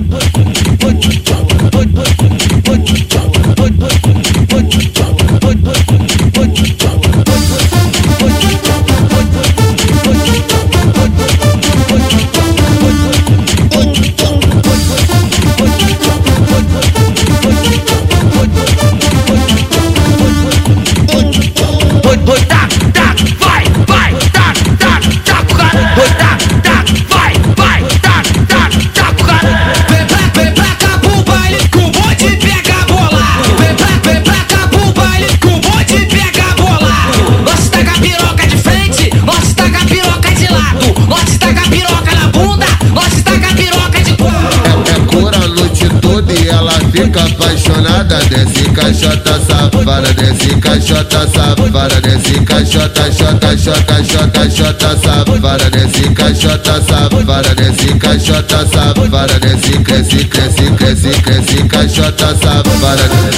doido, doido, doido. Fica apaixonada Desce caixota safada, desce caixota safada Desce caixota, xota, xota, xota, xota safada Desce caixota safada, desce caixota safada Desce, cresce, cresce, cresce, cresce, caixota safada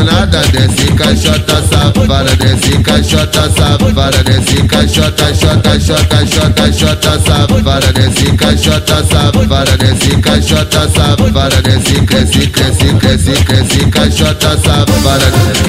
apaixonada Desce caixota safada, desce caixota safada Desce caixota, xota, xota, xota, xota safada Desce caixota safada, desce caixota safada Desce, cresce, cresce, cresce, cresce, caixota safada